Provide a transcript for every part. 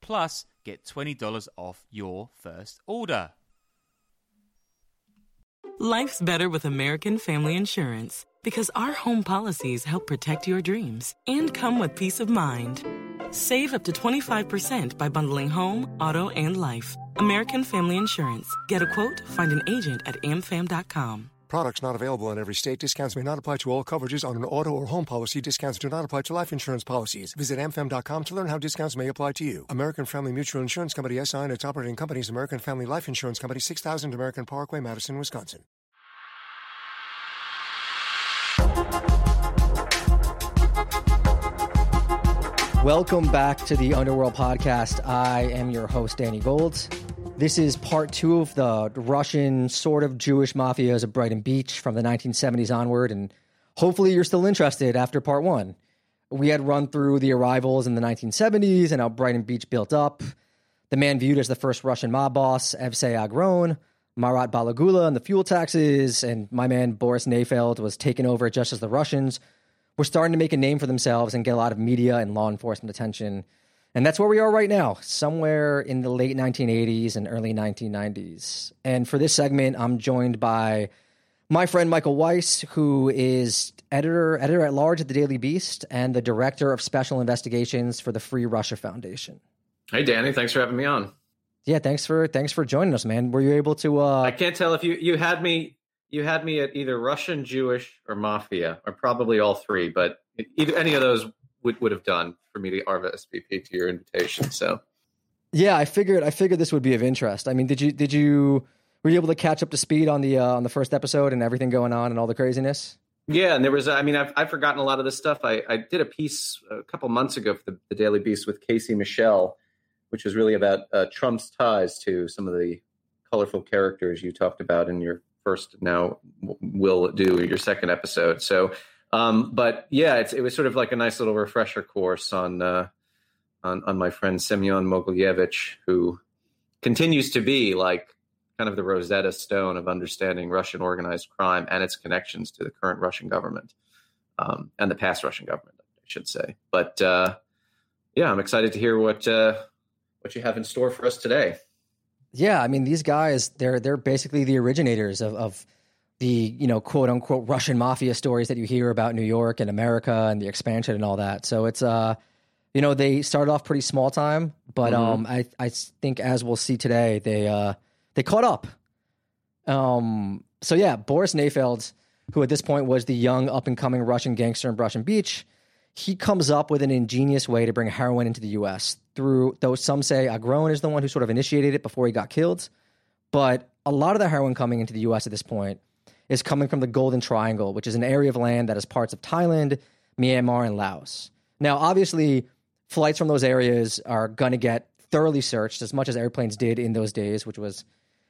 Plus, get $20 off your first order. Life's better with American Family Insurance because our home policies help protect your dreams and come with peace of mind. Save up to 25% by bundling home, auto, and life. American Family Insurance. Get a quote, find an agent at amfam.com. Products not available in every state. Discounts may not apply to all coverages on an auto or home policy. Discounts do not apply to life insurance policies. Visit amfam.com to learn how discounts may apply to you. American Family Mutual Insurance Company SI and its operating companies American Family Life Insurance Company 6000 American Parkway, Madison, Wisconsin. Welcome back to the Underworld Podcast. I am your host, Danny Golds. This is part two of the Russian sort of Jewish mafias of Brighton Beach from the 1970s onward, and hopefully you're still interested after part one. We had run through the arrivals in the 1970s and how Brighton Beach built up. The man viewed as the first Russian mob boss, Evsei Agron, Marat Balagula and the fuel taxes, and my man Boris Nayfeld was taken over just as the Russians were starting to make a name for themselves and get a lot of media and law enforcement attention. And that's where we are right now, somewhere in the late 1980s and early 1990s. And for this segment, I'm joined by my friend Michael Weiss, who is editor editor at large at the Daily Beast and the director of special investigations for the Free Russia Foundation. Hey Danny, thanks for having me on. Yeah, thanks for thanks for joining us, man. Were you able to uh I can't tell if you you had me you had me at either Russian, Jewish, or Mafia, or probably all three, but either any of those would, would have done for me to RSVP to your invitation. So, yeah, I figured I figured this would be of interest. I mean, did you did you were you able to catch up to speed on the uh, on the first episode and everything going on and all the craziness? Yeah, and there was I mean I've I've forgotten a lot of this stuff. I I did a piece a couple months ago for the, the Daily Beast with Casey Michel, which was really about uh, Trump's ties to some of the colorful characters you talked about in your first now will do your second episode. So, um, but yeah, it was sort of like a nice little refresher course on uh, on, on my friend Semyon Mogilevich, who continues to be like kind of the Rosetta Stone of understanding Russian organized crime and its connections to the current Russian government um, and the past Russian government, I should say. But uh, yeah, I'm excited to hear what uh, what you have in store for us today. Yeah, I mean these guys they're they're basically the originators of, of the you know quote unquote Russian mafia stories that you hear about New York and America and the expansion and all that. So it's uh you know they started off pretty small time, but mm-hmm. um I I think as we'll see today they uh they caught up. Um so yeah, Boris Nayfeld, who at this point was the young up and coming Russian gangster in Russian Beach, he comes up with an ingenious way to bring heroin into the U.S. through, though some say Agron is the one who sort of initiated it before he got killed. But a lot of the heroin coming into the U.S. at this point is coming from the Golden Triangle, which is an area of land that is parts of Thailand, Myanmar, and Laos. Now, obviously, flights from those areas are going to get thoroughly searched as much as airplanes did in those days, which was,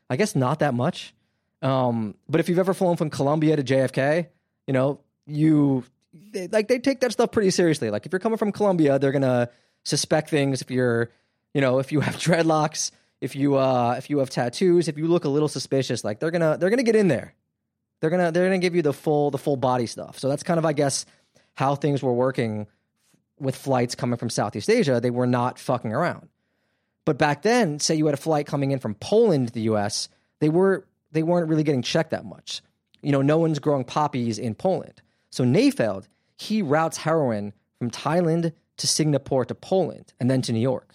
I guess, not that much. Um, but if you've ever flown from Colombia to JFK, you know, you they, like they take that stuff pretty seriously. Like if you're coming from Colombia, they're gonna suspect things. If you're, you know, if you have dreadlocks, if you uh, if you have tattoos, if you look a little suspicious, like they're gonna they're gonna get in there. They're gonna they're gonna give you the full the full body stuff. So that's kind of I guess how things were working with flights coming from Southeast Asia. They were not fucking around. But back then, say you had a flight coming in from Poland to the U.S., they were they weren't really getting checked that much. You know, no one's growing poppies in Poland. So Nayfeld, he routes heroin from Thailand to Singapore to Poland and then to New York.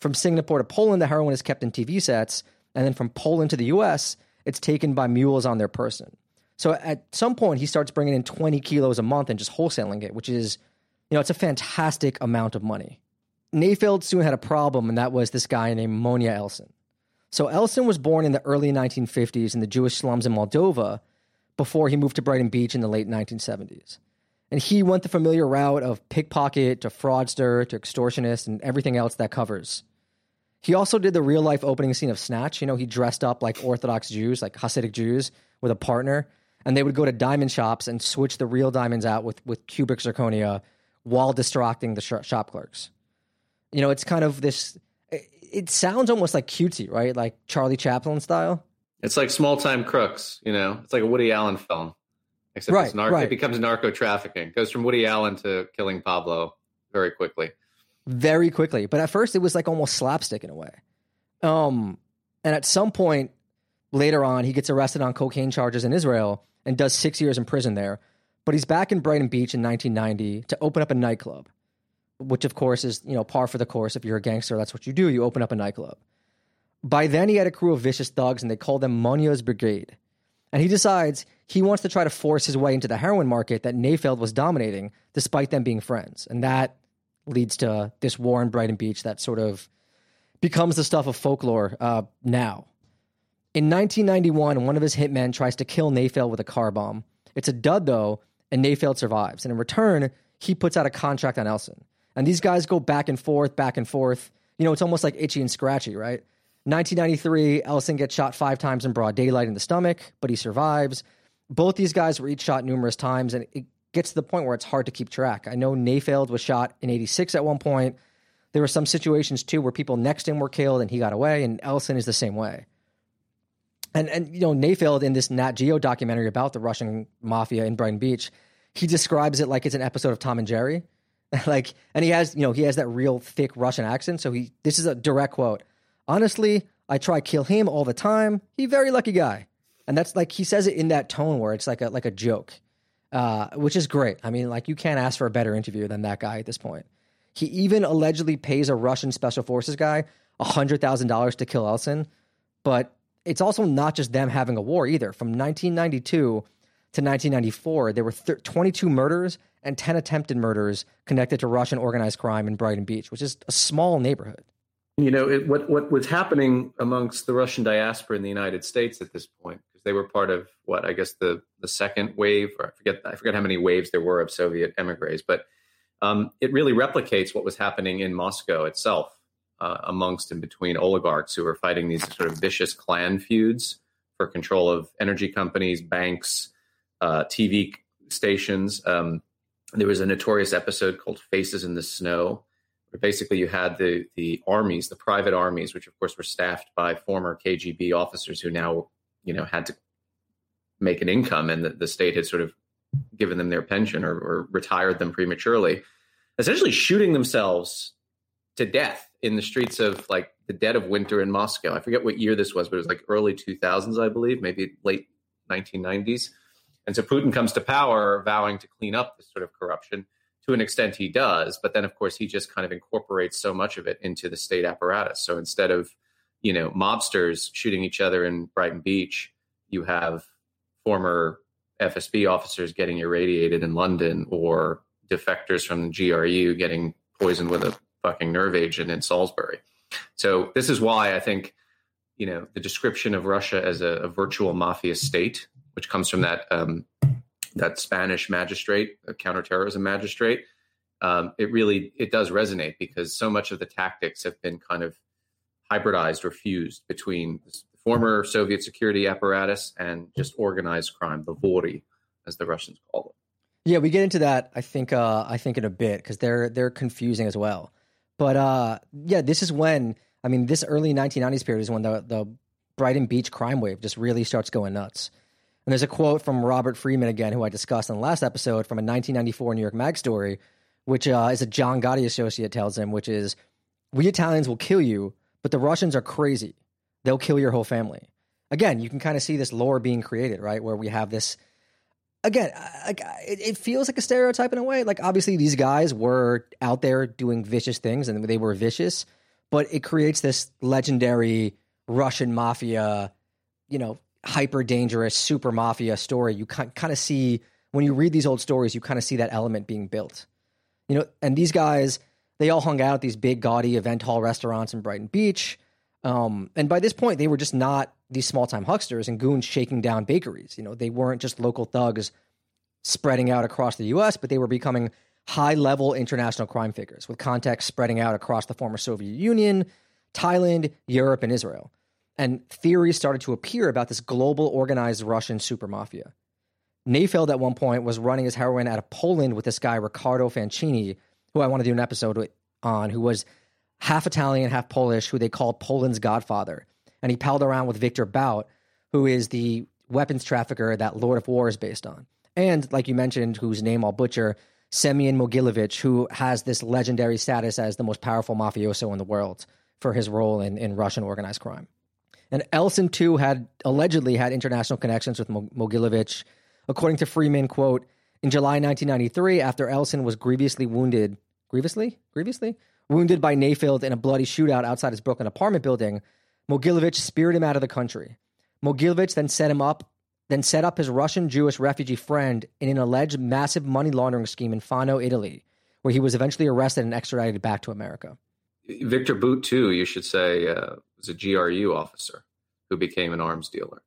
From Singapore to Poland, the heroin is kept in TV sets, and then from Poland to the U.S., it's taken by mules on their person. So at some point, he starts bringing in 20 kilos a month and just wholesaling it, which is, you know, it's a fantastic amount of money. Nayfeld soon had a problem, and that was this guy named Monya Elson. So Elson was born in the early 1950s in the Jewish slums in Moldova before he moved to Brighton Beach in the late 1970s. And he went the familiar route of pickpocket to fraudster to extortionist and everything else that covers. He also did the real life opening scene of Snatch. You know, he dressed up like Orthodox Jews, like Hasidic Jews, with a partner, and they would go to diamond shops and switch the real diamonds out with, with cubic zirconia while distracting the sh- shop clerks. You know, it's kind of this. It sounds almost like cutesy, right? Like Charlie Chaplin style. It's like small time crooks. You know, it's like a Woody Allen film, except Right, nar- right. it becomes narco trafficking. It goes from Woody Allen to killing Pablo very quickly. very quickly. But at first, it was like almost slapstick in a way. Um, and at some point later on, he gets arrested on cocaine charges in Israel and does six years in prison there. But he's back in Brighton Beach in 1990 to open up a nightclub, which of course is you know par for the course. If you're a gangster, that's what you do. You open up a nightclub. By then, he had a crew of vicious thugs, and they called them Monya's Brigade. And he decides he wants to try to force his way into the heroin market that Nayfeld was dominating, despite them being friends. And that leads to this war in Brighton Beach that sort of becomes the stuff of folklore uh, now. In 1991, one of his hitmen tries to kill Nayfeld with a car bomb. It's a dud, though, and Nayfeld survives. And in return, he puts out a contract on Elson. And these guys go back and forth, back and forth. You know, it's almost like Itchy and Scratchy, right? 1993, Elson gets shot five times in broad daylight in the stomach, but he survives. Both these guys were each shot numerous times, and it gets to the point where it's hard to keep track. I know Nayfeld was shot in 86 at one point. There were some situations, too, where people next to him were killed and he got away, and Elson is the same way. And, and you know, Nayfeld in this Nat Geo documentary about the Russian mafia in Brighton Beach, he describes it like it's an episode of Tom and Jerry. like, and he has, you know, he has that real thick Russian accent. So he, this is a direct quote. Honestly, I try kill him all the time. He very lucky guy, and that's like he says it in that tone where it's like a like a joke, uh, which is great. I mean, like you can't ask for a better interview than that guy at this point. He even allegedly pays a Russian special forces guy hundred thousand dollars to kill Elson, but it's also not just them having a war either. From 1992 to 1994, there were thir- 22 murders and 10 attempted murders connected to Russian organized crime in Brighton Beach, which is a small neighborhood. You know, it, what what was happening amongst the Russian diaspora in the United States at this point, because they were part of what I guess the the second wave, or I forget I forget how many waves there were of Soviet emigres, but um, it really replicates what was happening in Moscow itself, uh, amongst and between oligarchs who were fighting these sort of vicious clan feuds for control of energy companies, banks, uh, TV stations. Um, there was a notorious episode called "Faces in the Snow." where basically you had the the armies, the private armies, which of course were staffed by former KGB officers who now you know had to make an income, and the, the state had sort of given them their pension or, or retired them prematurely, essentially shooting themselves to death in the streets of like the dead of winter in Moscow. I forget what year this was, but it was like early 2000s, I believe, maybe late 1990s. And so Putin comes to power vowing to clean up this sort of corruption to an extent he does but then of course he just kind of incorporates so much of it into the state apparatus so instead of you know mobsters shooting each other in brighton beach you have former fsb officers getting irradiated in london or defectors from the gru getting poisoned with a fucking nerve agent in salisbury so this is why i think you know the description of russia as a, a virtual mafia state which comes from that um, that Spanish magistrate, a counterterrorism magistrate, um, it really it does resonate because so much of the tactics have been kind of hybridized or fused between the former Soviet security apparatus and just organized crime, the Vori, as the Russians call it. Yeah, we get into that. I think. Uh, I think in a bit because they're they're confusing as well. But uh, yeah, this is when I mean this early 1990s period is when the the Brighton Beach crime wave just really starts going nuts. And there's a quote from Robert Friedman again, who I discussed in the last episode from a 1994 New York Mag story, which uh, is a John Gotti associate tells him, which is, "We Italians will kill you, but the Russians are crazy. They'll kill your whole family." Again, you can kind of see this lore being created, right? Where we have this. Again, like it, it feels like a stereotype in a way. Like obviously these guys were out there doing vicious things, and they were vicious, but it creates this legendary Russian mafia, you know, hyper dangerous super mafia story, you kind of see when you read these old stories, you kind of see that element being built. You know, and these guys, they all hung out at these big gaudy event hall restaurants in Brighton Beach. Um, and by this point, they were just not these small time hucksters and goons shaking down bakeries. You know, they weren't just local thugs spreading out across the U.S., but they were becoming high level international crime figures with contacts spreading out across the former Soviet Union, Thailand, Europe, and Israel. And theories started to appear about this global organized Russian super mafia. Nayfeld at one point was running his heroin out of Poland with this guy, Ricardo Fanchini, who I want to do an episode on, who was half Italian, half Polish, who they called Poland's godfather. And he palled around with Victor Bout, who is the weapons trafficker that Lord of War is based on. And like you mentioned, whose name I'll butcher, Semyon Mogilevich, who has this legendary status as the most powerful mafioso in the world for his role in, in Russian organized crime. And Elson, too, had allegedly had international connections with Mogilevich. According to Friedman, quote, in July 1993, after Elson was grievously wounded, grievously? Grievously? Wounded by Nayfeld in a bloody shootout outside his Brooklyn apartment building, Mogilevich speared him out of the country. Mogilevich then set him up then set up his Russian Jewish refugee friend in an alleged massive money laundering scheme in Fano, Italy, where he was eventually arrested and extradited back to America. Victor Bout, too, you should say, uh, was a GRU officer who became an arms dealer.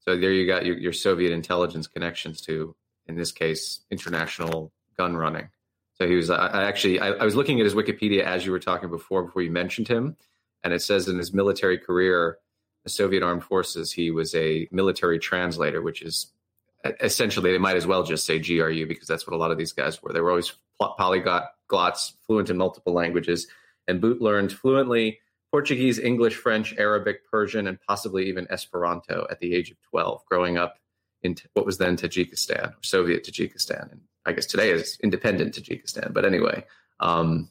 So there you got your, your Soviet intelligence connections to, in this case, international gun running. So he was. I, actually I, I was looking at his Wikipedia as you were talking before, before you mentioned him, and it says in his military career the Soviet armed forces, he was a military translator, which is essentially they might as well just say GRU because that's what a lot of these guys were. They were always polyglots, fluent in multiple languages, and Bout learned fluently Portuguese, English, French, Arabic, Persian, and possibly even Esperanto at the age of 12, growing up in what was then Tajikistan, Soviet Tajikistan, and I guess today is independent Tajikistan. But anyway, um,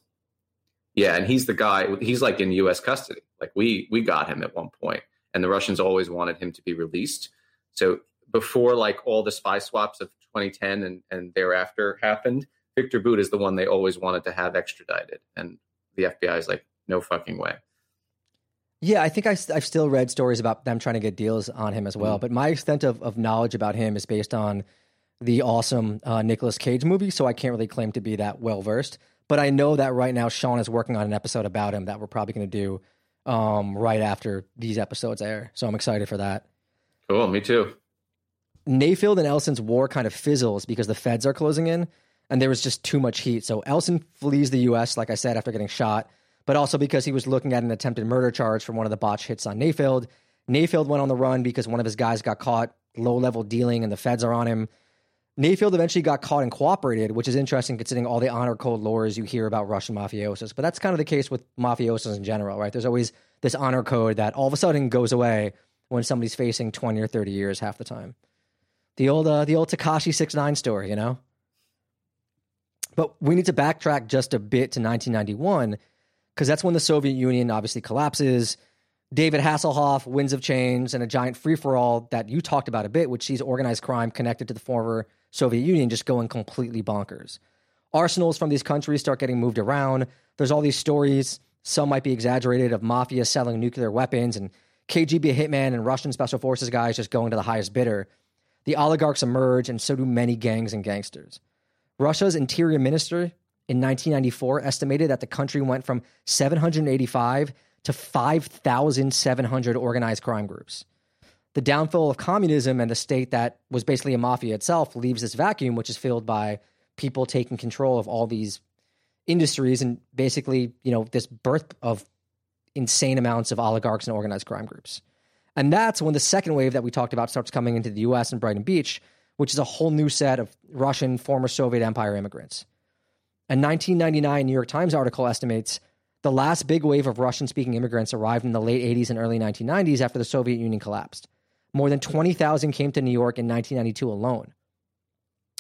yeah, and he's the guy. He's like in U.S. custody. Like we we got him at one point, and the Russians always wanted him to be released. So before like all the spy swaps of 2010 and, and thereafter happened, Victor Bout is the one they always wanted to have extradited, and the FBI is like, no fucking way. Yeah, I think I, have still read stories about them trying to get deals on him as well. Mm. But my extent of, of knowledge about him is based on the awesome uh, Nicolas Cage movie, so I can't really claim to be that well versed. But I know that right now Sean is working on an episode about him that we're probably going to do um, right after these episodes air. So I'm excited for that. Cool, me too. Nayfeld and Elson's war kind of fizzles because the feds are closing in and there was just too much heat. So Elson flees the U.S., like I said, after getting shot, but also because he was looking at an attempted murder charge from one of the botch hits on Nayfeld. Nayfeld went on the run because one of his guys got caught low level dealing and the feds are on him. Nayfeld eventually got caught and cooperated, which is interesting considering all the honor code lores you hear about Russian mafiosos. But that's kind of the case with mafiosos in general, right? There's always this honor code that all of a sudden goes away when somebody's facing 20 or 30 years half the time. The old uh, the old Tekashi Six Nine story, you know? But we need to backtrack just a bit to 1991 because that's when the Soviet Union obviously collapses. David Hasselhoff, Winds of Change, and a giant free for all that you talked about a bit, which sees organized crime connected to the former Soviet Union just going completely bonkers. Arsenals from these countries start getting moved around. There's all these stories, some might be exaggerated, of mafia selling nuclear weapons and KGB hitman and Russian special forces guys just going to the highest bidder. The oligarchs emerge, and so do many gangs and gangsters. Russia's interior minister in 1994 estimated that the country went from 785 to 5,700 organized crime groups the downfall of communism and the state that was basically a mafia itself leaves this vacuum, which is filled by people taking control of all these industries and basically, you know, this birth of insane amounts of oligarchs and organized crime groups. And that's when the second wave that we talked about starts coming into the US and Brighton Beach, which is a whole new set of Russian former Soviet Empire immigrants. A 1999 New York Times article estimates the last big wave of Russian speaking immigrants arrived in the late 80s and early 1990s after the Soviet Union collapsed. More than 20,000 came to New York in 1992 alone.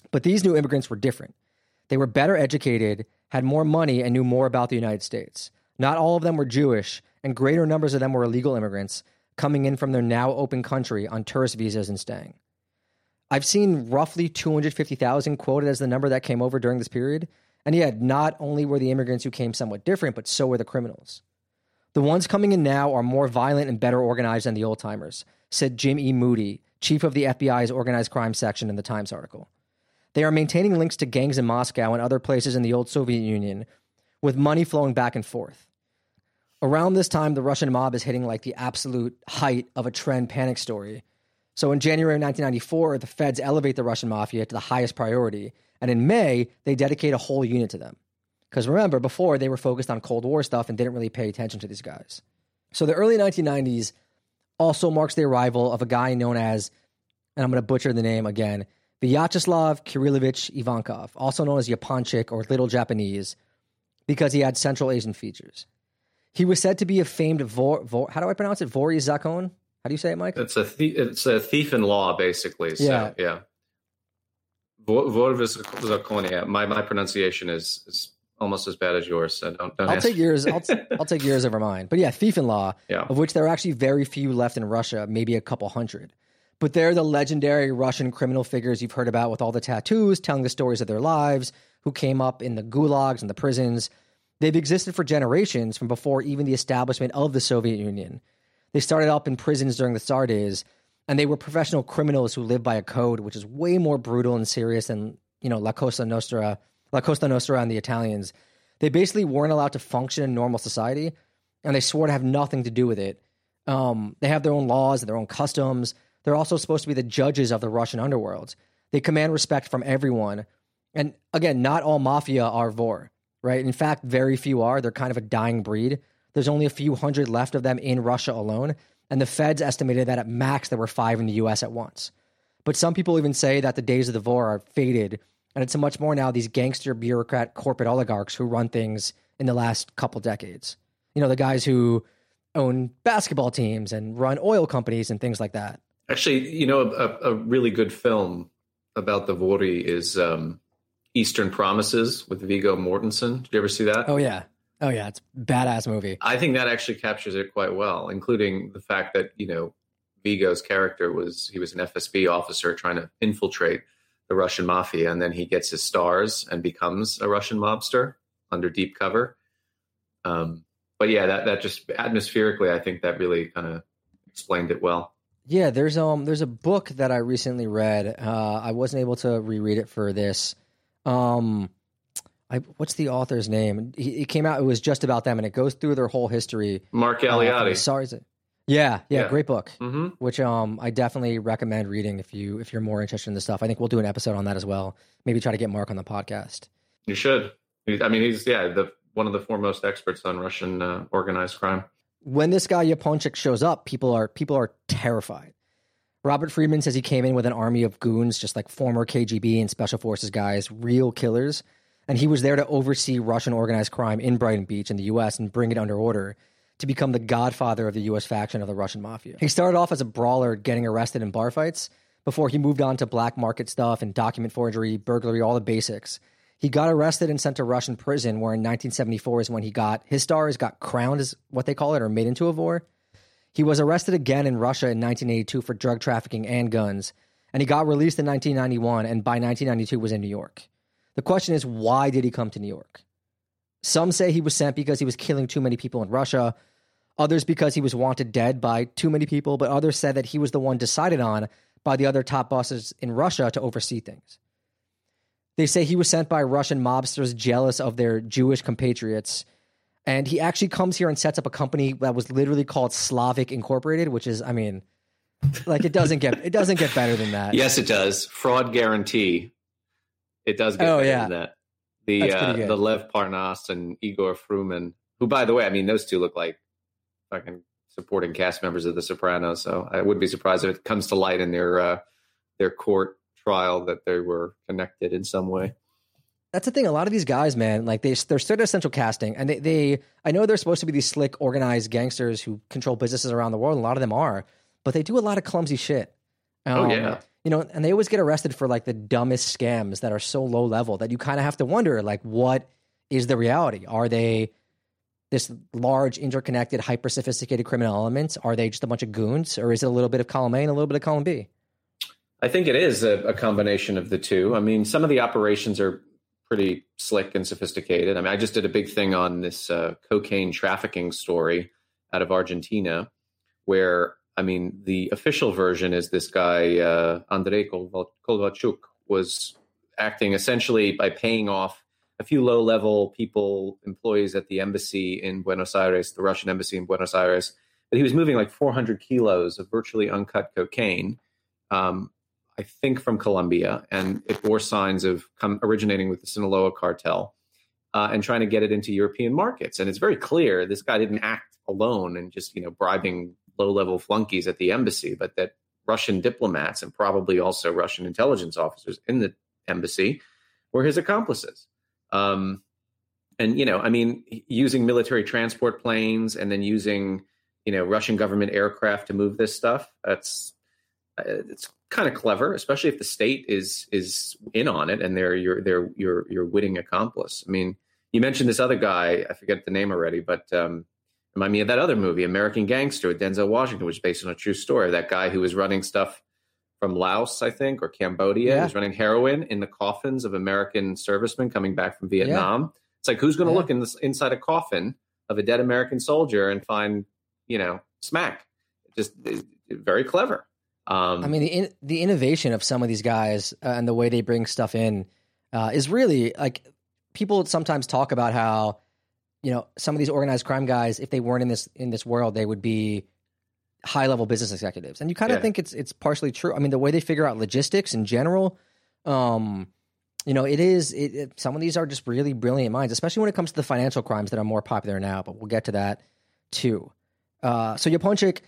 But these new immigrants were different. They were better educated, had more money, and knew more about the United States. Not all of them were Jewish, and greater numbers of them were illegal immigrants coming in from their now open country on tourist visas and staying. I've seen roughly 250,000 quoted as the number that came over during this period. And yet, not only were the immigrants who came somewhat different, but so were the criminals. The ones coming in now are more violent and better organized than the old timers, said Jim E. Moody, chief of the FBI's organized crime section in the Times article. They are maintaining links to gangs in Moscow and other places in the old Soviet Union, with money flowing back and forth. Around this time, the Russian mob is hitting like the absolute height of a trend panic story. So in January of 1994, the feds elevate the Russian mafia to the highest priority. And in May, they dedicate a whole unit to them. Because remember, before they were focused on Cold War stuff and didn't really pay attention to these guys. So the early 1990s also marks the arrival of a guy known as, and I'm going to butcher the name again, Vyacheslav Kirillovich Ivankov, also known as Yaponchik or Little Japanese, because he had Central Asian features. He was said to be a famed vor, vor how do I pronounce it? Vori Zakon? How do you say it, Mike? It's a th- it's a thief in law, basically. So, yeah, yeah. Vor Zakon. Yeah, my my pronunciation is is almost as bad as yours. So don't. don't I'll take yours. I'll, t- I'll take yours over mine. But yeah, thief in law. Yeah. Of which there are actually very few left in Russia, maybe a couple hundred. But they're the legendary Russian criminal figures you've heard about with all the tattoos, telling the stories of their lives, who came up in the gulags and the prisons They've existed for generations from before even the establishment of the Soviet Union. They started up in prisons during the Tsar days, and they were professional criminals who lived by a code which is way more brutal and serious than you know La Cosa Nostra, La Costa Nostra, and the Italians. They basically weren't allowed to function in normal society, and they swore to have nothing to do with it. Um, they have their own laws and their own customs. They're also supposed to be the judges of the Russian underworld. They command respect from everyone. And again, not all mafia are vor right? In fact, very few are. They're kind of a dying breed. There's only a few hundred left of them in Russia alone. And the feds estimated that at max there were five in the US at once. But some people even say that the days of the VOR are faded. And it's much more now these gangster bureaucrat corporate oligarchs who run things in the last couple decades. You know, the guys who own basketball teams and run oil companies and things like that. Actually, you know, a, a really good film about the Vori is um, Eastern Promises with Viggo Mortensen. Did you ever see that? Oh yeah. Oh yeah, it's badass movie. I think that actually captures it quite well, including the fact that, you know, Viggo's character was he was an FSB officer trying to infiltrate the Russian mafia and then he gets his stars and becomes a Russian mobster under deep cover. Um, but yeah, that that just atmospherically I think that really kind of explained it well. Yeah, there's um there's a book that I recently read. Uh, I wasn't able to reread it for this um, I, what's the author's name? He, it came out. It was just about them, and it goes through their whole history. Mark Galeotti. Uh, sorry, is it? Yeah, yeah, yeah, great book. Mm-hmm. Which um I definitely recommend reading if you if you're more interested in this stuff. I think we'll do an episode on that as well. Maybe try to get Mark on the podcast. You should. I mean, he's yeah the one of the foremost experts on Russian uh, organized crime. When this guy Yaponchik shows up, people are people are terrified. Robert Friedman says he came in with an army of goons, just like former KGB and special forces guys, real killers. And he was there to oversee Russian organized crime in Brighton Beach in the US and bring it under order to become the godfather of the US faction of the Russian mafia. He started off as a brawler getting arrested in bar fights before he moved on to black market stuff and document forgery, burglary, all the basics. He got arrested and sent to Russian prison, where in 1974 is when he got his stars got crowned, as what they call it, or made into a vor. He was arrested again in Russia in 1982 for drug trafficking and guns, and he got released in 1991 and by 1992 was in New York. The question is, why did he come to New York? Some say he was sent because he was killing too many people in Russia, others because he was wanted dead by too many people, but others said that he was the one decided on by the other top bosses in Russia to oversee things. They say he was sent by Russian mobsters jealous of their Jewish compatriots and he actually comes here and sets up a company that was literally called Slavic Incorporated, which is, I mean, like it doesn't get it doesn't get better than that. Yes, it does. Fraud guarantee. It does get oh, better yeah. than that. The uh, the Lev Parnas and Igor Fruman, who by the way, I mean those two look like fucking supporting cast members of The Sopranos. So I wouldn't be surprised if it comes to light in their uh, their court trial that they were connected in some way that's the thing. A lot of these guys, man, like they they're still essential casting, and they, they I know they're supposed to be these slick, organized gangsters who control businesses around the world. A lot of them are, but they do a lot of clumsy shit. Oh, um, oh yeah, you know, and they always get arrested for like the dumbest scams that are so low level that you kind of have to wonder, like, what is the reality? Are they this large, interconnected, hyper sophisticated criminal elements? Are they just a bunch of goons, or is it a little bit of column A and a little bit of column B? I think it is a, a combination of the two. I mean, some of the operations are pretty slick and sophisticated. I mean, I just did a big thing on this uh, cocaine trafficking story out of Argentina, where I mean, the official version is this guy uh, Andrei Kovalchuk was acting essentially by paying off a few low-level people, employees at the embassy in Buenos Aires, the Russian embassy in Buenos Aires. But he was moving like 400 kilos of virtually uncut cocaine, um, I think from Colombia, and it bore signs of come, originating with the Sinaloa cartel uh, and trying to get it into European markets. And it's very clear this guy didn't act alone and just you know bribing low-level flunkies at the embassy, but that Russian diplomats and probably also Russian intelligence officers in the embassy were his accomplices. Um, and you know, I mean, using military transport planes and then using you know Russian government aircraft to move this stuff. That's uh, it's kind of clever, especially if the state is is in on it and they're your they're your your witting accomplice. I mean, you mentioned this other guy. I forget the name already, but um, remind me of that other movie, American Gangster, with Denzel Washington, which is based on a true story. That guy who was running stuff from Laos, I think, or Cambodia. Yeah. He running heroin in the coffins of American servicemen coming back from Vietnam. Yeah. It's like who's going to yeah. look in this, inside a coffin of a dead American soldier and find, you know, smack? Just very clever. Um, I mean, the in, the innovation of some of these guys uh, and the way they bring stuff in uh, is really like people sometimes talk about how you know some of these organized crime guys, if they weren't in this in this world, they would be high level business executives, and you kind of yeah. think it's it's partially true. I mean, the way they figure out logistics in general, um, you know, it is. It, it, some of these are just really brilliant minds, especially when it comes to the financial crimes that are more popular now. But we'll get to that too. Uh, so Yaponchik,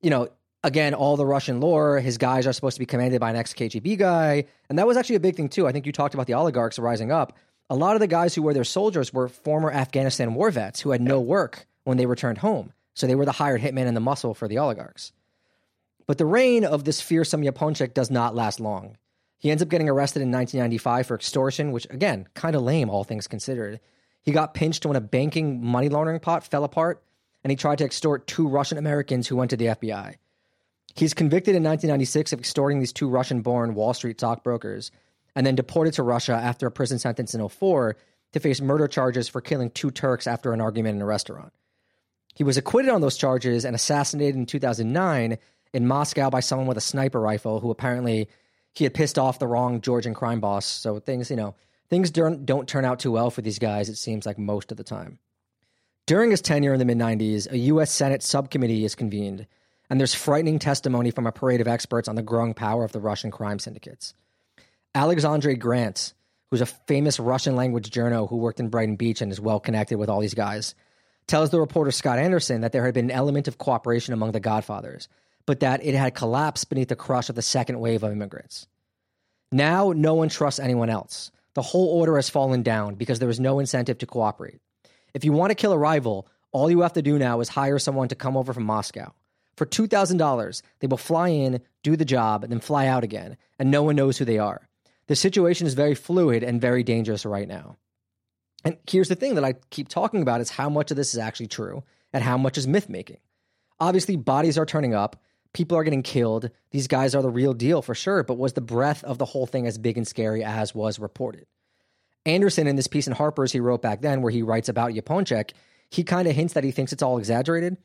you know, again, all the Russian lore, his guys are supposed to be commanded by an ex KGB guy, and that was actually a big thing too. I think you talked about the oligarchs rising up. A lot of the guys who were their soldiers were former Afghanistan war vets who had no work when they returned home. So they were the hired hitman and the muscle for the oligarchs. But the reign of this fearsome Yaponchik does not last long. He ends up getting arrested in 1995 for extortion, which, again, kind of lame, all things considered. He got pinched when a banking money laundering pot fell apart, and he tried to extort two Russian Americans who went to the FBI. He's convicted in 1996 of extorting these two Russian born Wall Street stockbrokers, and then deported to Russia after a prison sentence in 04 to face murder charges for killing two Turks after an argument in a restaurant. He was acquitted on those charges and assassinated in 2009 in Moscow by someone with a sniper rifle who apparently he had pissed off the wrong Georgian crime boss. So things, you know, things don't, don't turn out too well for these guys, it seems like most of the time. During his tenure in the mid 90s, a U.S. Senate subcommittee is convened, and there's frightening testimony from a parade of experts on the growing power of the Russian crime syndicates. Alexandre Grant, who's a famous Russian language journal who worked in Brighton Beach and is well connected with all these guys, tells the reporter Scott Anderson that there had been an element of cooperation among the Godfathers, but that it had collapsed beneath the crush of the second wave of immigrants. Now, no one trusts anyone else. The whole order has fallen down because there is no incentive to cooperate. If you want to kill a rival, all you have to do now is hire someone to come over from Moscow. For $2,000, they will fly in, do the job, and then fly out again, and no one knows who they are. The situation is very fluid and very dangerous right now. And here's the thing that I keep talking about is how much of this is actually true and how much is myth making. Obviously, bodies are turning up, people are getting killed. These guys are the real deal for sure, but was the breadth of the whole thing as big and scary as was reported? Anderson, in this piece in Harper's he wrote back then, where he writes about Yaponchik, he kind of hints that he thinks it's all exaggerated.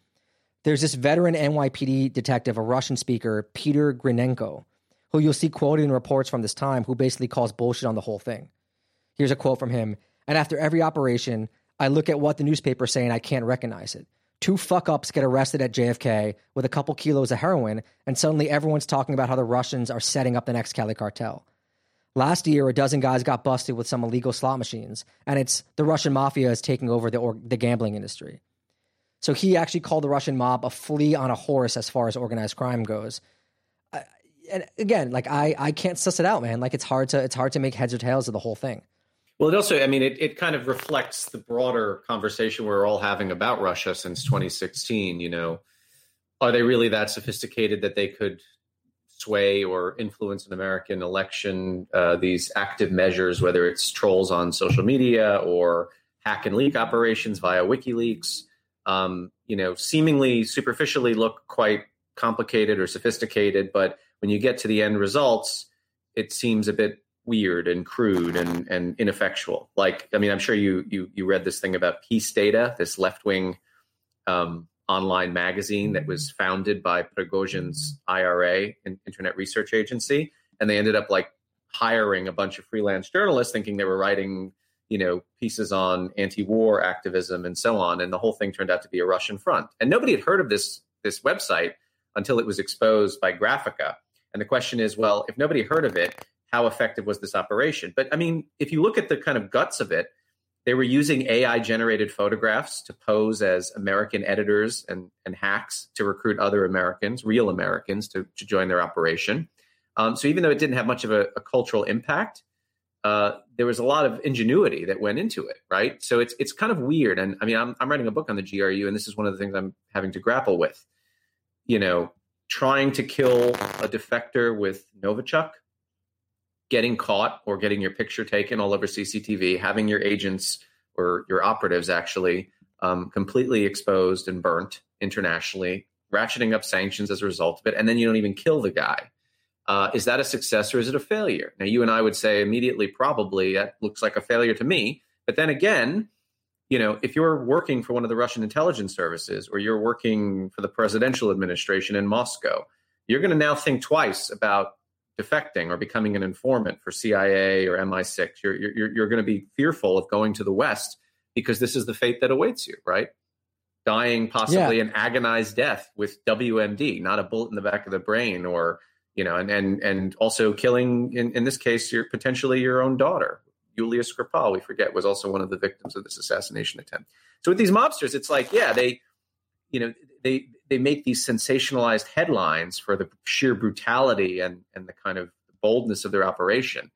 There's this veteran NYPD detective, a Russian speaker, Peter Grinenko, who you'll see quoted in reports from this time, who basically calls bullshit on the whole thing. Here's a quote from him and after every operation, I look at what the newspaper's saying, I can't recognize it. Two fuck ups get arrested at JFK with a couple kilos of heroin, and suddenly everyone's talking about how the Russians are setting up the next Cali cartel. Last year, a dozen guys got busted with some illegal slot machines, and it's the Russian mafia is taking over the, or, the gambling industry. So he actually called the Russian mob a flea on a horse as far as organized crime goes. and again, like I, I can't suss it out, man. Like it's hard to it's hard to make heads or tails of the whole thing. Well, it also, I mean, it, it kind of reflects the broader conversation we're all having about Russia since 2016. You know, are they really that sophisticated that they could sway or influence an American election? Uh, these active measures, whether it's trolls on social media or hack and leak operations via WikiLeaks, um, you know, seemingly superficially look quite complicated or sophisticated, but when you get to the end results, it seems a bit weird and crude and, and ineffectual. Like, I mean, I'm sure you you you read this thing about Peace Data, this left wing um, online magazine that was founded by Prigozhin's IRA, Internet Research Agency, and they ended up like hiring a bunch of freelance journalists, thinking they were writing, you know, pieces on anti-war activism and so on, and the whole thing turned out to be a Russian front. And nobody had heard of this this website until it was exposed by Graphika And the question is, well, if nobody heard of it, how effective was this operation? But I mean, if you look at the kind of guts of it, they were using AI generated photographs to pose as American editors and, and hacks to recruit other Americans, real Americans, to, to join their operation. Um, so even though it didn't have much of a, a cultural impact, uh, there was a lot of ingenuity that went into it, right? So it's it's kind of weird. And I mean, I'm, I'm writing a book on the GRU, and this is one of the things I'm having to grapple with. You know, trying to kill a defector with Novichok getting caught or getting your picture taken all over CCTV, having your agents or your operatives actually um, completely exposed and burnt internationally, ratcheting up sanctions as a result of it, and then you don't even kill the guy. Uh, is that a success or is it a failure? Now, you and I would say immediately, probably that looks like a failure to me. But then again, you know, if you're working for one of the Russian intelligence services or you're working for the presidential administration in Moscow, you're going to now think twice about defecting or becoming an informant for CIA or MI6. You're, you're, you're going to be fearful of going to the West because this is the fate that awaits you, right? Dying possibly yeah. an agonized death with WMD, not a bullet in the back of the brain, or you know, and and and also killing in, in this case, your potentially your own daughter, Yulia Skripal, we forget, was also one of the victims of this assassination attempt. So with these mobsters, it's like, yeah, they, you know, they they make these sensationalized headlines for the sheer brutality and and the kind of boldness of their operation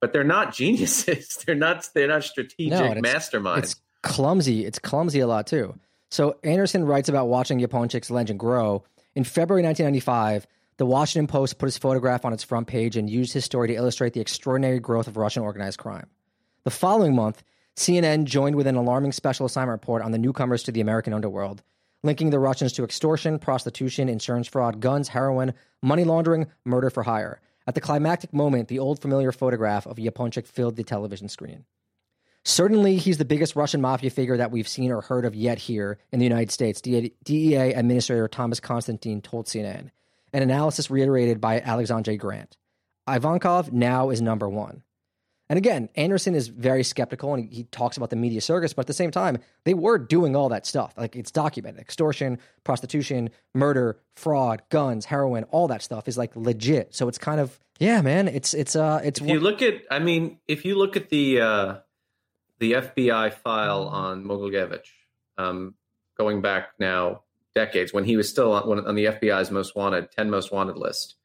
but they're not geniuses. They're not they're not strategic no, it's, masterminds. it's clumsy it's clumsy a lot too. So anderson writes about watching yaponchik's legend grow. In february 1995 the washington post put his photograph on its front page and used his story to illustrate the extraordinary growth of russian organized crime. The following month cnn joined with an alarming special assignment report on the newcomers to the american underworld linking the Russians to extortion, prostitution, insurance fraud, guns, heroin, money laundering, murder for hire. At the climactic moment, the old familiar photograph of Yaponchik filled the television screen. Certainly, he's the biggest Russian mafia figure that we've seen or heard of yet here in the United States, DEA Administrator Thomas Constantine told CNN, an analysis reiterated by Alexandre Grant. Ivankov now is number one. And again, Anderson is very skeptical and he, talks about the media circus, but at the same time, they were doing all that stuff. Like it's documented extortion, prostitution, murder, fraud, guns, heroin, all that stuff is like legit. So it's kind of, yeah, man, it's, it's, uh, it's, if you look at, I mean, if you look at the, uh, the FBI file on Mogilevich, um, going back now decades when he was still on, on the FBI's most wanted, 10 most wanted list,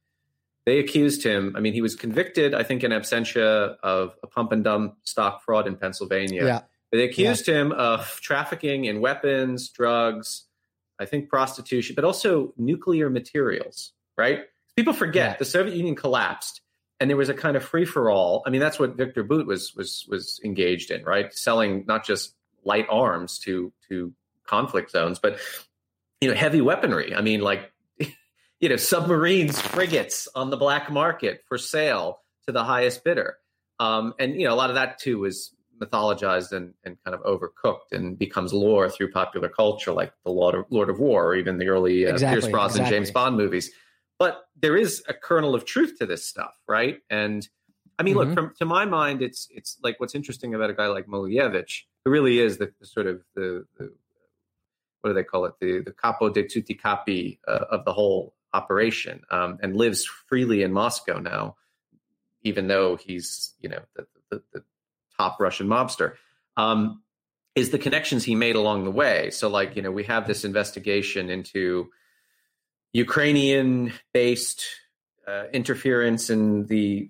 they accused him. I mean, he was convicted, I think, in absentia of a pump and dump stock fraud in Pennsylvania. Yeah. They accused yeah. him of trafficking in weapons, drugs, I think prostitution, but also nuclear materials, right? People forget yeah. the Soviet Union collapsed and there was a kind of free for all. I mean, that's what Victor Bout was was was engaged in, right? Selling not just light arms to to conflict zones, but you know, heavy weaponry. I mean, like you know, submarines, frigates on the black market for sale to the highest bidder. Um, and, you know, a lot of that too was mythologized and, and kind of overcooked and becomes lore through popular culture, like the Lord of, Lord of War or even the early uh, exactly, Pierce Brosnan, exactly. James Bond movies. But there is a kernel of truth to this stuff, right? And I mean, mm-hmm. look, from, to my mind, it's it's like what's interesting about a guy like Mogilevich, who really is the, the sort of the, the, what do they call it, the the capo de tutti capi uh, of the whole operation um, and lives freely in Moscow now, even though he's you know the, the, the top Russian mobster. Um, is the connections he made along the way. So, like you know, we have this investigation into Ukrainian-based uh, interference in the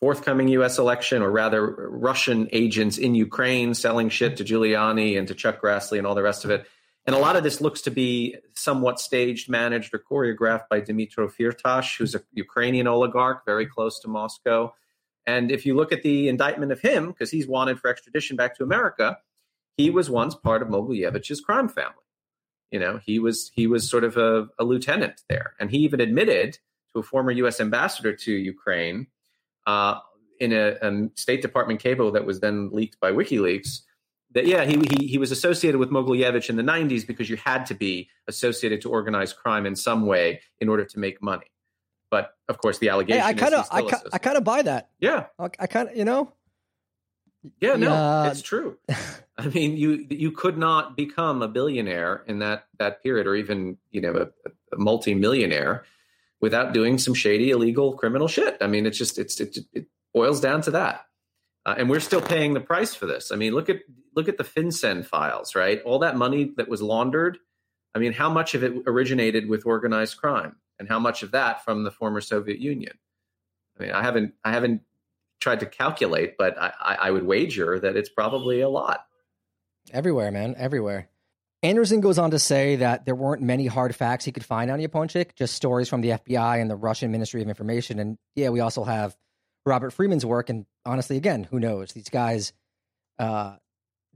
forthcoming U.S. election, or rather, Russian agents in Ukraine selling shit to Giuliani and to Chuck Grassley and all the rest of it. And a lot of this looks to be somewhat staged, managed, or choreographed by Dmytro Firtash, who's a Ukrainian oligarch very close to Moscow. And if you look at the indictment of him, because he's wanted for extradition back to America, he was once part of Mogilevich's crime family. You know, he was he was sort of a, a lieutenant there, and he even admitted to a former U.S. ambassador to Ukraine uh, in a, a State Department cable that was then leaked by WikiLeaks that yeah, he, he he was associated with Mogilevich in the '90s because you had to be associated to organized crime in some way in order to make money. But of course, the allegation. Hey, I kind of, I, kind I kind of buy that. Yeah, I, I kind of, you know. Yeah, no, Yeah. it's true. I mean, you you could not become a billionaire in that that period, or even you know a, a multi-millionaire, without doing some shady, illegal, criminal shit. I mean, it's just it's it, it boils down to that, uh, and we're still paying the price for this. I mean, look at look at the FinCEN files, right? All that money that was laundered. I mean, how much of it originated with organized crime, and how much of that from the former Soviet Union? I mean, I haven't I haven't tried to calculate, but I, I would wager that it's probably a lot. Everywhere, man, everywhere. Anderson goes on to say that there weren't many hard facts he could find on Yaponchik, just stories from the FBI and the Russian Ministry of Information. And yeah, we also have Robert Friedman's work. And honestly, again, who knows? These guys uh,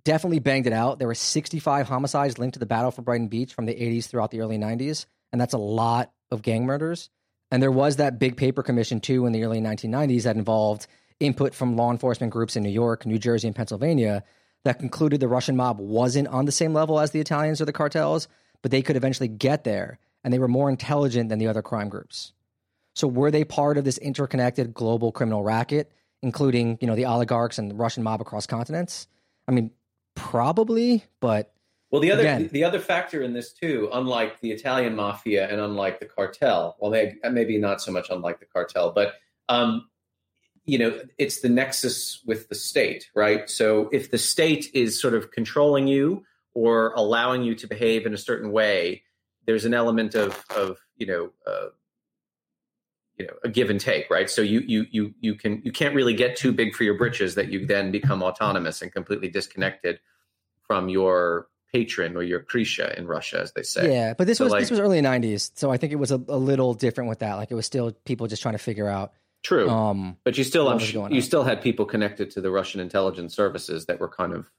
definitely banged it out. There were 65 homicides linked to the battle for Brighton Beach from the 80s throughout the early 90s. And that's a lot of gang murders. And there was that big paper commission, too, in the early 1990s that involved input from law enforcement groups in New York, New Jersey, and Pennsylvania that concluded the Russian mob wasn't on the same level as the Italians or the cartels, but they could eventually get there, and they were more intelligent than the other crime groups. So were they part of this interconnected global criminal racket, including you know the oligarchs and the Russian mob across continents? I mean, probably, but Well, the other Again. the other factor in this too, unlike the Italian mafia and unlike the cartel, well, maybe, maybe not so much unlike the cartel, but um, you know, it's the nexus with the state, right? So if the state is sort of controlling you or allowing you to behave in a certain way, there's an element of of you know. Uh, you know a give and take right so you you you you can you can't really get too big for your britches that you then become autonomous and completely disconnected from your patron or your krysha in russia as they say yeah. But this So, was like- this was early '90s, so I think it was a, a little different with that. Like it was still people just trying to figure out. true Um, but you still what I'm was su- going you on. still had people connected to the russian intelligence services that were kind of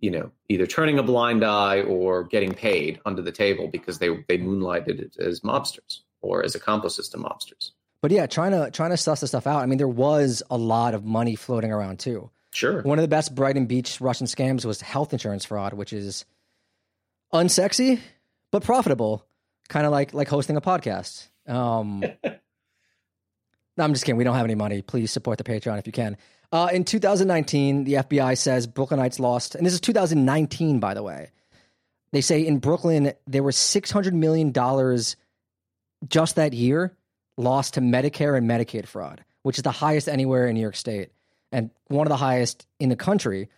you know either turning a blind eye or getting paid under the table because they they moonlighted it as mobsters or as accomplices to mobsters but yeah, trying to trying to suss this stuff out. I mean, there was a lot of money floating around too. sure One of the best Brighton Beach Russian scams was health insurance fraud, which is unsexy but profitable, kind of like like hosting a podcast. Um, no, I'm just kidding. We don't have any money. Please support the Patreon if you can. Uh, in 2019, the FBI says Brooklynites lost, and this is 2019, by the way. They say in Brooklyn there were 600 million dollars just that year lost to Medicare and Medicaid fraud, which is the highest anywhere in New York State and one of the highest in the country.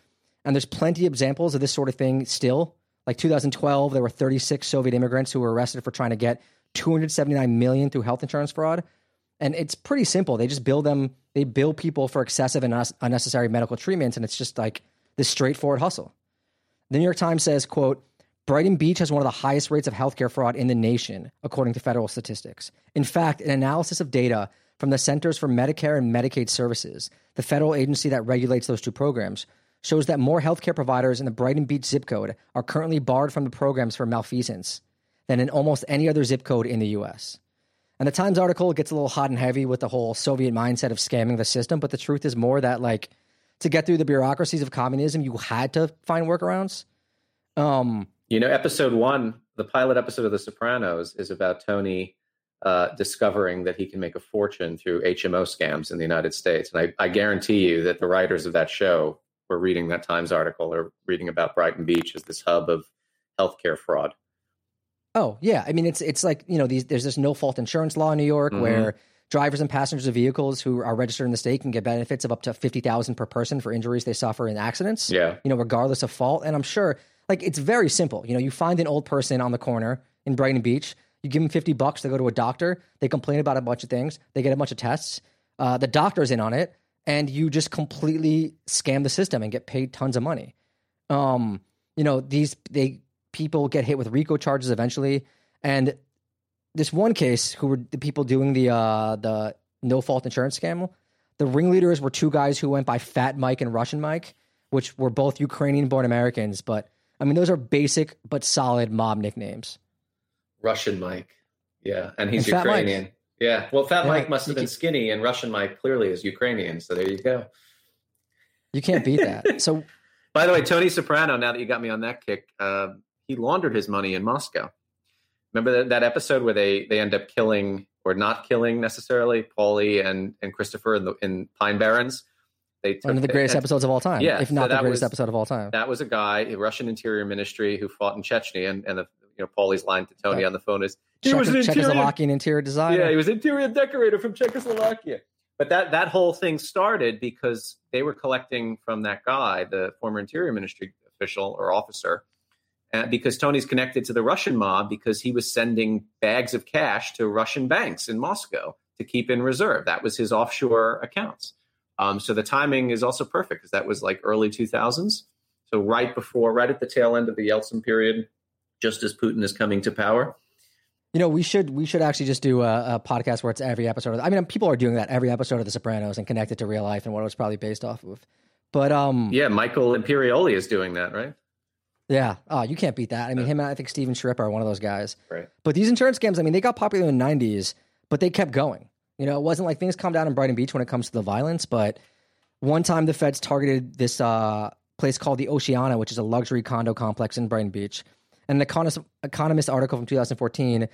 And there's plenty of examples of this sort of thing still. Like 2012, there were 36 Soviet immigrants who were arrested for trying to get 279 million through health insurance fraud. And it's pretty simple. They just bill them, they bill people for excessive and unnecessary medical treatments. And it's just like this straightforward hustle. The New York Times says, quote, Brighton Beach has one of the highest rates of healthcare fraud in the nation, according to federal statistics. In fact, an analysis of data from the Centers for Medicare and Medicaid Services, the federal agency that regulates those two programs, shows that more healthcare providers in the Brighton Beach zip code are currently barred from the programs for malfeasance than in almost any other zip code in the US. And the Times article gets a little hot and heavy with the whole Soviet mindset of scamming the system, but the truth is more that like to get through the bureaucracies of communism, you had to find workarounds. Um, You know, episode one, the pilot episode of The Sopranos, is about Tony uh, discovering that he can make a fortune through HMO scams in the United States. And I, I guarantee you that the writers of that show were reading that Times article or reading about Brighton Beach as this hub of healthcare fraud. Oh yeah, I mean it's it's like you know these there's this no fault insurance law in New York Mhm. where drivers and passengers of vehicles who are registered in the state can get benefits of up to fifty thousand per person for injuries they suffer in accidents. Yeah. you know regardless of fault. And I'm sure like it's very simple. You know, you find an old person on the corner in Brighton Beach, you give them fifty bucks they go to a doctor. They complain about a bunch of things. They get a bunch of tests. Uh, the doctor's in on it, and you just completely scam the system and get paid tons of money. Um, you know these they people get hit with RICO charges eventually, and this one case who were the people doing the uh, the no fault insurance scam. The ringleaders were two guys who went by Fat Mike and Russian Mike, which were both Ukrainian born Americans. But I mean, those are basic but solid mob nicknames. Russian Mike. Yeah. And he's And Fat Mike. Ukrainian. Yeah. Well, Fat Yeah, Mike must have been can- skinny, and Russian Mike clearly is Ukrainian. So there you go. You can't beat that. so By the way, Tony Soprano. Now that you got me on that kick, uh, he laundered his money in Moscow. Remember that, that episode where they they end up killing or not killing necessarily Paulie and and Christopher in, the, in Pine Barrens. They took, one of the greatest episodes of all time. Yeah, if not so the greatest was, episode of all time. That was a guy, a Russian Interior Ministry, who fought in Chechnya, and, and the, you know Paulie's line to Tony on the phone is, "He was an interior, Czechoslovakian interior designer." Yeah, he was interior decorator from Czechoslovakia. But that that whole thing started because they were collecting from that guy, the former Interior Ministry official or officer, uh, because Tony's connected to the Russian mob because he was sending bags of cash to Russian banks in Moscow to keep in reserve. That was his offshore accounts. Um, so the timing is also perfect because that was like early 2000s. So right before, right at the tail end of the Yeltsin period, just as Putin is coming to power. You know, we should we should actually just do a, a podcast where it's every episode. Of, I mean, people are doing that every episode of The Sopranos and connect it to real life and what it was probably based off of. But um, yeah, Michael Imperioli is doing that, right? Yeah. Oh, you can't beat that. I mean, him and I think Steven Schirripa are one of those guys. Right. But these insurance scams, I mean, they got popular in the 90s, but they kept going. You know, it wasn't like things calmed down in Brighton Beach when it comes to the violence, but one time the feds targeted this uh, place called the Oceana, which is a luxury condo complex in Brighton Beach. And an Economist, Economist article from 2014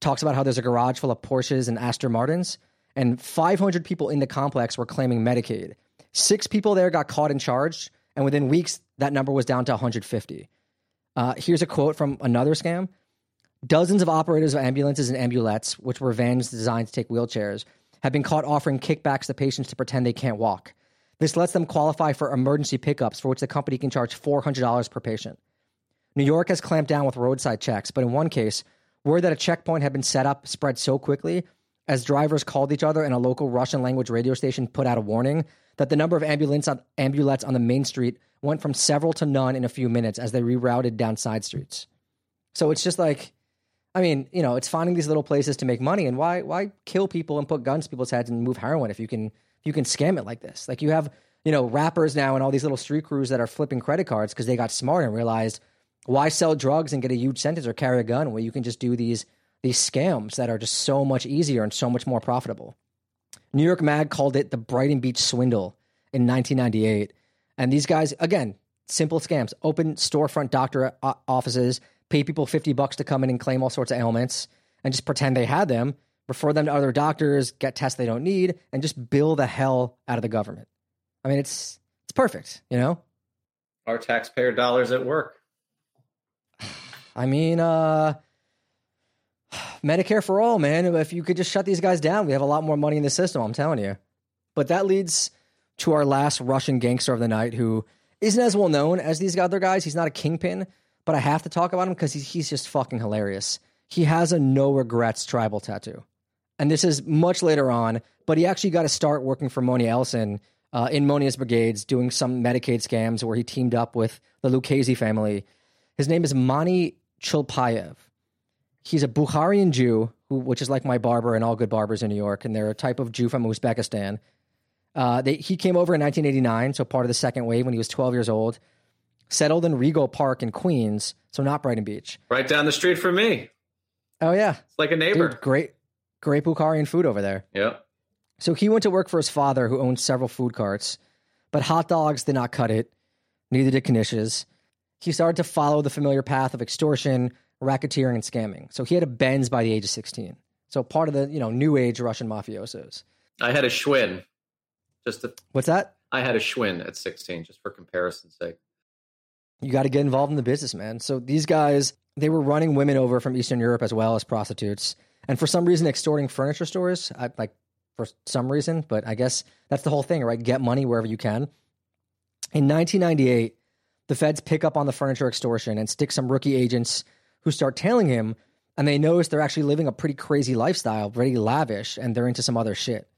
talks about how there's a garage full of Porsches and Aston Martins, and 500 people in the complex were claiming Medicaid. Six people there got caught and charged, and within weeks, that number was down to 150. Uh, here's a quote from another scam. Dozens of operators of ambulances and ambulettes, which were vans designed to take wheelchairs, have been caught offering kickbacks to patients to pretend they can't walk. This lets them qualify for emergency pickups, for which the company can charge $400 per patient. New York has clamped down with roadside checks, but in one case, Word that a checkpoint had been set up spread so quickly as drivers called each other and a local Russian language radio station put out a warning that the number of ambulance on, ambulettes on the main street went from several to none in a few minutes as they rerouted down side streets. So it's just like, I mean, you know, it's finding these little places to make money, and why why kill people and put guns to people's heads and move heroin if you can if you can scam it like this? Like you have you know rappers now and all these little street crews that are flipping credit cards because they got smart and realized why sell drugs and get a huge sentence or carry a gun where you can just do these these scams that are just so much easier and so much more profitable? New York Mag called it the Brighton Beach swindle in 1998. And these guys, again, simple scams: open storefront doctor uh, offices, pay people 50 bucks to come in and claim all sorts of ailments, and just pretend they had them, refer them to other doctors, get tests they don't need, and just bill the hell out of the government. I mean, it's it's perfect, you know. Our taxpayer dollars at work. I mean, uh, Medicare for all, man. If you could just shut these guys down, we have a lot more money in the system. I'm telling you. But that leads to our last Russian gangster of the night, who isn't as well known as these other guys. He's not a kingpin, but I have to talk about him because he's, he's just fucking hilarious. He has a no regrets tribal tattoo, and this is much later on. But he actually got to start working for Monya Elson uh, in Monya's brigades, doing some Medicaid scams where he teamed up with the Lucchese family. His name is Manny Chupayev. He's a Bukharian Jew, who, which is like my barber and all good barbers in New York, and they're a type of Jew from Uzbekistan. Uh, they, he came over in 1989, so part of the second wave when he was 12 years old. Settled in Rego Park in Queens, so not Brighton Beach. Right down the street from me. Oh yeah, it's like a neighbor. Dude, great, great Bukharian food over there. Yeah. So he went to work for his father, who owned several food carts, but hot dogs did not cut it. Neither did knishes he started to follow the familiar path of extortion, racketeering, and scamming. So he had a Benz by the age of 16. So part of the, you know, new age Russian mafiosos. I had a Schwinn. Just to, What's that? I had a Schwinn at 16, just for comparison's sake. You got to get involved in the business, man. So these guys, they were running women over from Eastern Europe as well as prostitutes. And for some reason, extorting furniture stores, I, like for some reason, but I guess that's the whole thing, right? Get money wherever you can. In 1998, the feds pick up on the furniture extortion and stick some rookie agents who start tailing him, and they notice they're actually living a pretty crazy lifestyle, pretty lavish, and they're into some other shit.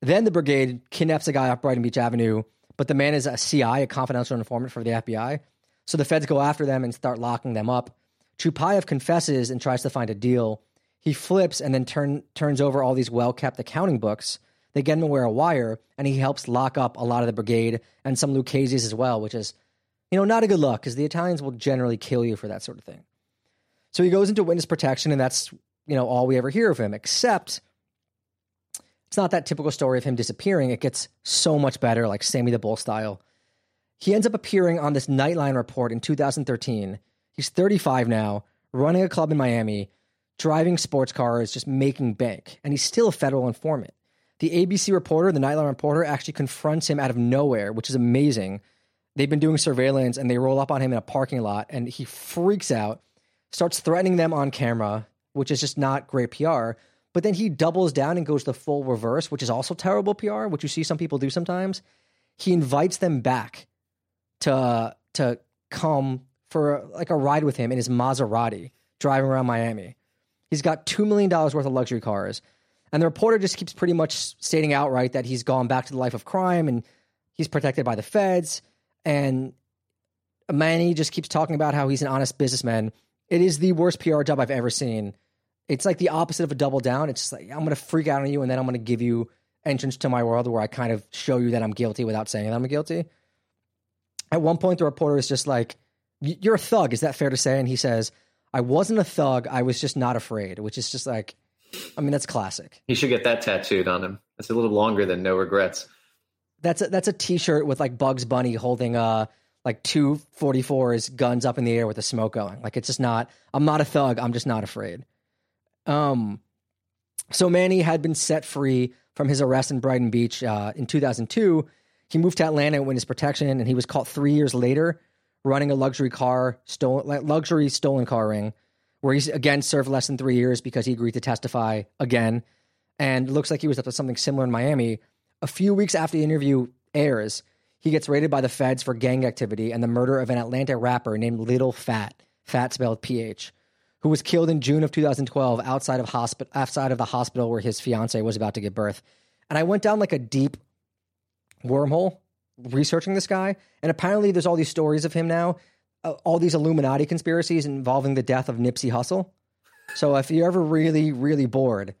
Then the brigade kidnaps a guy off Brighton Beach Avenue, but the man is a CI, a confidential informant for the FBI. So the feds go after them and start locking them up. Chupayev confesses and tries to find a deal. He flips and then turn, turns over all these well kept accounting books. They get him to wear a wire, and he helps lock up a lot of the brigade and some Lucchese's as well, which is you know, not a good look because the Italians will generally kill you for that sort of thing. So he goes into witness protection, and that's you know all we ever hear of him. Except it's not that typical story of him disappearing. It gets so much better, like Sammy the Bull style. He ends up appearing on this Nightline report in 2013. He's 35 now, running a club in Miami, driving sports cars, just making bank, and he's still a federal informant. The ABC reporter, the Nightline reporter, actually confronts him out of nowhere, which is amazing. They've been doing surveillance and they roll up on him in a parking lot, and he freaks out, starts threatening them on camera, which is just not great PR. But then he doubles down and goes the full reverse, which is also terrible PR, which you see some people do sometimes. He invites them back to to come for like a ride with him in his Maserati driving around Miami. He's got $2 million worth of luxury cars. And the reporter just keeps pretty much stating outright that he's gone back to the life of crime and he's protected by the feds. And Manny just keeps talking about how he's an honest businessman. It is the worst PR job I've ever seen. It's like the opposite of a double down. It's like, I'm going to freak out on you and then I'm going to give you entrance to my world where I kind of show you that I'm guilty without saying that I'm guilty. At one point, the reporter is just like, You're a thug. Is that fair to say? And he says, I wasn't a thug. I was just not afraid, which is just like, I mean, that's classic. He should get that tattooed on him. It's a little longer than no regrets. That's a, that's a T-shirt with like Bugs Bunny holding uh like two 44s, guns up in the air with the smoke going. Like it's just not. I'm not a thug. I'm just not afraid. Um, so Manny had been set free from his arrest in Brighton Beach uh, in 2002. He moved to Atlanta when his protection, and he was caught three years later running a luxury car stolen luxury stolen car ring where he again served less than three years because he agreed to testify again. And looks like he was up to something similar in miami. A few weeks after the interview airs he gets raided by the feds for gang activity and the murder of an atlanta rapper named little Fat, fat spelled ph who was killed in june of 2012 outside of, hospi- outside of the hospital where his fiance was about to give birth and i went down like a deep wormhole researching this guy, and apparently there's all these stories of him now, uh, all these Illuminati conspiracies involving the death of Nipsey Hussle. So if you're ever really, really bored,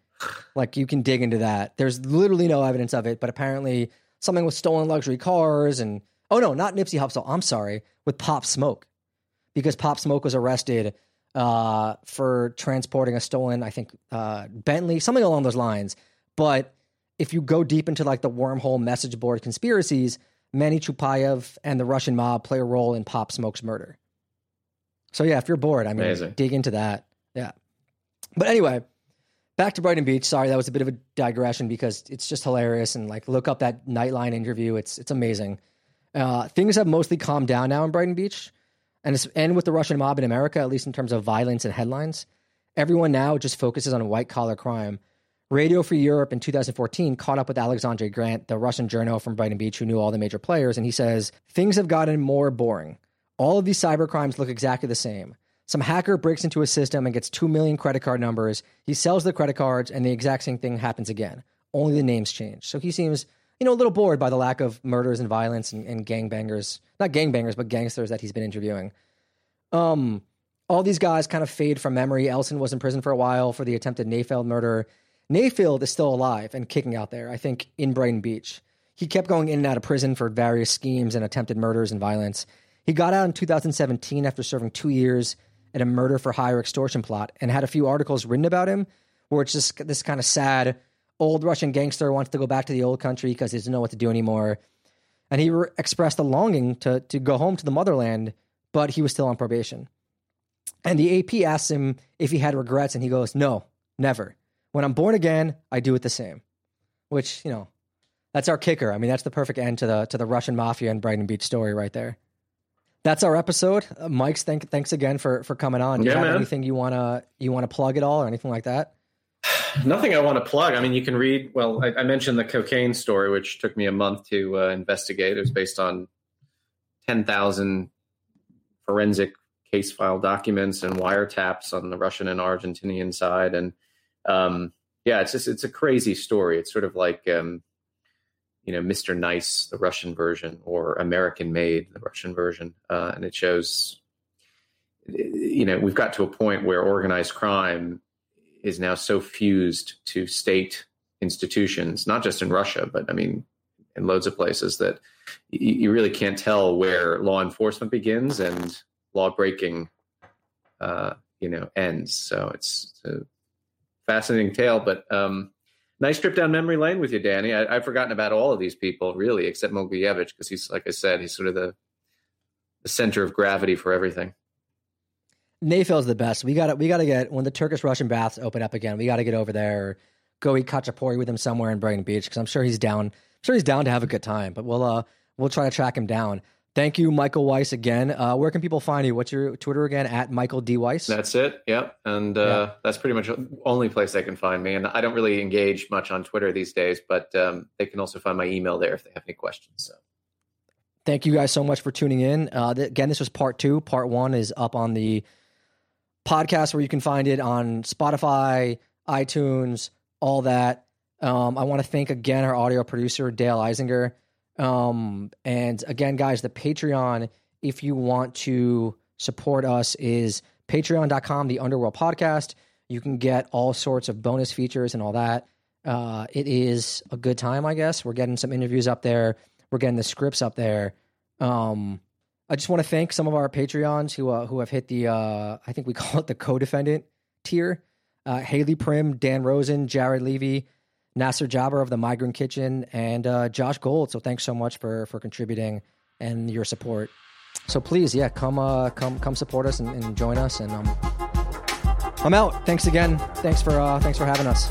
like you can dig into that. There's literally no evidence of it, but apparently something with stolen luxury cars and oh no, not Nipsey Hussle. I'm sorry, with Pop Smoke, because Pop Smoke was arrested uh, for transporting a stolen, I think, uh, Bentley, something along those lines. But if you go deep into like the wormhole message board conspiracies, Manny Chupayev and the Russian mob play a role in Pop Smoke's murder. So yeah, if you're bored, I mean, Amazing. dig into that. Yeah. But anyway, back to Brighton Beach. Sorry, that was a bit of a digression because it's just hilarious and like look up that Nightline interview. It's it's amazing. Uh, things have mostly calmed down now in Brighton Beach, and it's, and with the Russian mob in America, at least in terms of violence and headlines, everyone now just focuses on white collar crime. Radio Free Europe in 2014 caught up with Alexandre Grant, the Russian journal from Brighton Beach who knew all the major players, and he says, Things have gotten more boring. All of these cyber crimes look exactly the same. Some hacker breaks into a system and gets 2 million credit card numbers. He sells the credit cards, and the exact same thing happens again. Only the names change. So he seems, you know, a little bored by the lack of murders and violence and, and gangbangers. Not gangbangers, but gangsters that he's been interviewing. Um, all these guys kind of fade from memory. Elson was in prison for a while for the attempted Nayfeld murder. Nayfeld is still alive and kicking out there, I think, in Brighton Beach. He kept going in and out of prison for various schemes and attempted murders and violence. He got out in 2017 after serving two years in a murder for hire extortion plot and had a few articles written about him where it's just this kind of sad old Russian gangster wants to go back to the old country because he doesn't know what to do anymore. And he re- expressed a longing to, to go home to the motherland, but he was still on probation. And the AP asked him if he had regrets, and he goes, No, never. When I'm born again, I do it the same. Which, you know, that's our kicker. I mean, that's the perfect end to the to the Russian mafia and Brighton Beach story right there. That's our episode. Uh, Mike's thank, thanks again for for coming on. Do yeah, you have man. anything you wanna you wanna plug at all or anything like that? Nothing I want to plug. I mean, you can read. Well, I, I mentioned the cocaine story, which took me a month to uh, investigate. It was based on ten thousand forensic case file documents and wiretaps on the Russian and Argentinian side, and um, yeah, it's just it's a crazy story. It's sort of like um, you know Mr. Nice, the Russian version, or American Made, the Russian version, uh, and it shows. You know, we've got to a point where organized crime is now so fused to state institutions, not just in Russia, but I mean, in loads of places that you, you really can't tell where law enforcement begins and law breaking, uh, you know, ends. So it's, it's a fascinating tale. But um, nice trip down memory lane with you, Danny. I, have forgotten about all of these people, really, except Mogilevich, because he's, like I said, he's sort of the the center of gravity for everything. Nayfeld's the best. We got to we got to get when the Turkish Russian baths open up again. We got to get over there, go eat khachapuri with him somewhere in Brighton Beach because I'm sure he's down. I'm sure he's down to have a good time. But we'll uh we'll try to track him down. Thank you, Michael Weiss, again. Uh, where can people find you? What's your Twitter again? At Michael D Weiss. That's it. Yep, and uh, yeah. that's pretty much the only place they can find me. And I don't really engage much on Twitter these days, but um, they can also find my email there if they have any questions. So. Thank you guys so much for tuning in. Uh, th- again, this was part two. Part one is up on the podcast where you can find it on Spotify, iTunes, all that. Um, I want to thank again our audio producer, Dale Eisinger. Um, and again, guys, the Patreon, if you want to support us, is patreon.com, the Underworld Podcast. You can get all sorts of bonus features and all that. Uh, it is a good time, I guess. We're getting some interviews up there. We're getting the scripts up there. Um, I just want to thank some of our Patreons who uh, who have hit the uh, I think we call it the co-defendant tier. Uh, Haley Prim, Dan Rosen, Jared Levy, Nasser Jaber of the Migrant Kitchen, and uh, Josh Gold. So thanks so much for for contributing and your support. So please, yeah, come uh, come come support us and, and join us. And um, I'm out. Thanks again. Thanks for uh, thanks for having us.